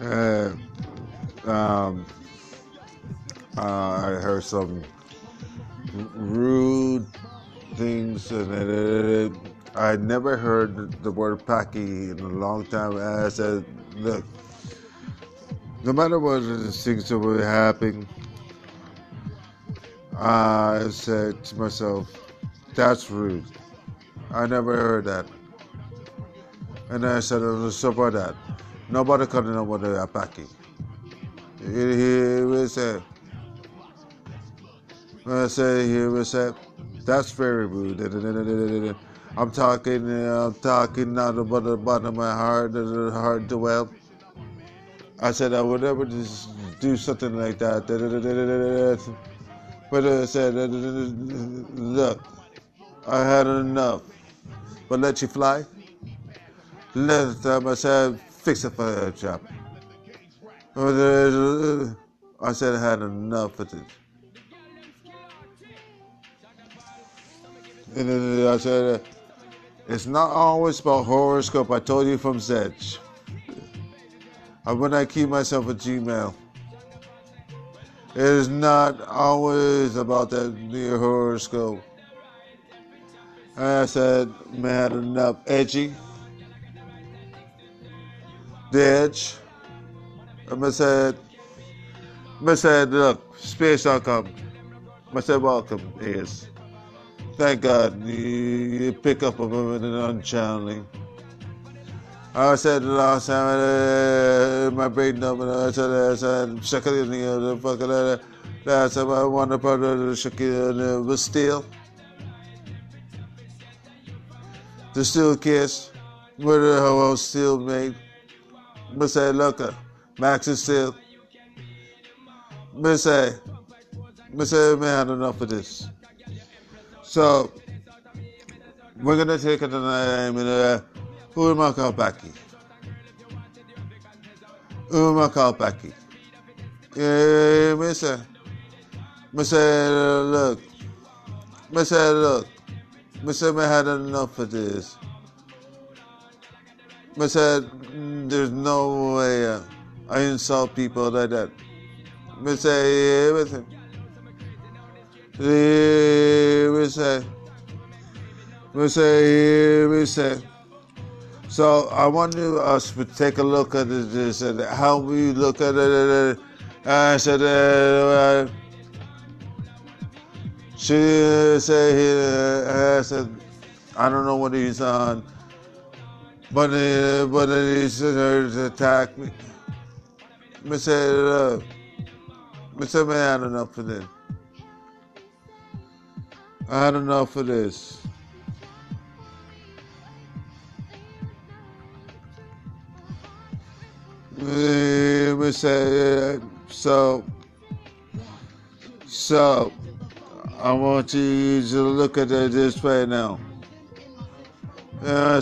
Uh, um, uh, I heard some rude things, and I never heard the word "packy" in a long time. I said, "Look, no matter what things that were happening, I said to myself, that's rude. I never heard that. And I said, so about that. Nobody what they're packing. He, he will say, I say, he will say, that's very rude. I'm talking, I'm talking out of the bottom of my heart, the heart to well. I said I would never just do something like that. But I said, look, I had enough. But let you fly. Last time I said, fix it for a job. Uh, uh, uh, I said I had enough of it. And I said, it's not always about horoscope. I told you from Zedge. I would not keep myself a Gmail, it is not always about that near horoscope. I said, man, enough edgy. The edge. I said, I said, look, space.com. I said, welcome, yes. Thank God you, pick up a moment and unchanneling. I said the last time my brain number, I said, I said, Shakira, the fucking, last time I wanted part of the was steel. The steel kiss, where the hell was steel made. I say, look, Max is steel. I say, I say, man, enough of this. So, we're to take it tonight. I mean, uh, who am I called Becky? Who am I called Becky? Yeah, me say, me say, look, me say, look, me say, me had enough of this. Me said, there's no way uh, I insult people like that. Me say, me say, me say, me say, me say. So I want us to take a look at this and how we look at it. I said, uh, she said, I said, I don't know what he's on, but uh, but he's to attack me. I said, uh, I said, man, I had enough of this. I had enough of this. we say so so I want you to look at it this way now. Uh,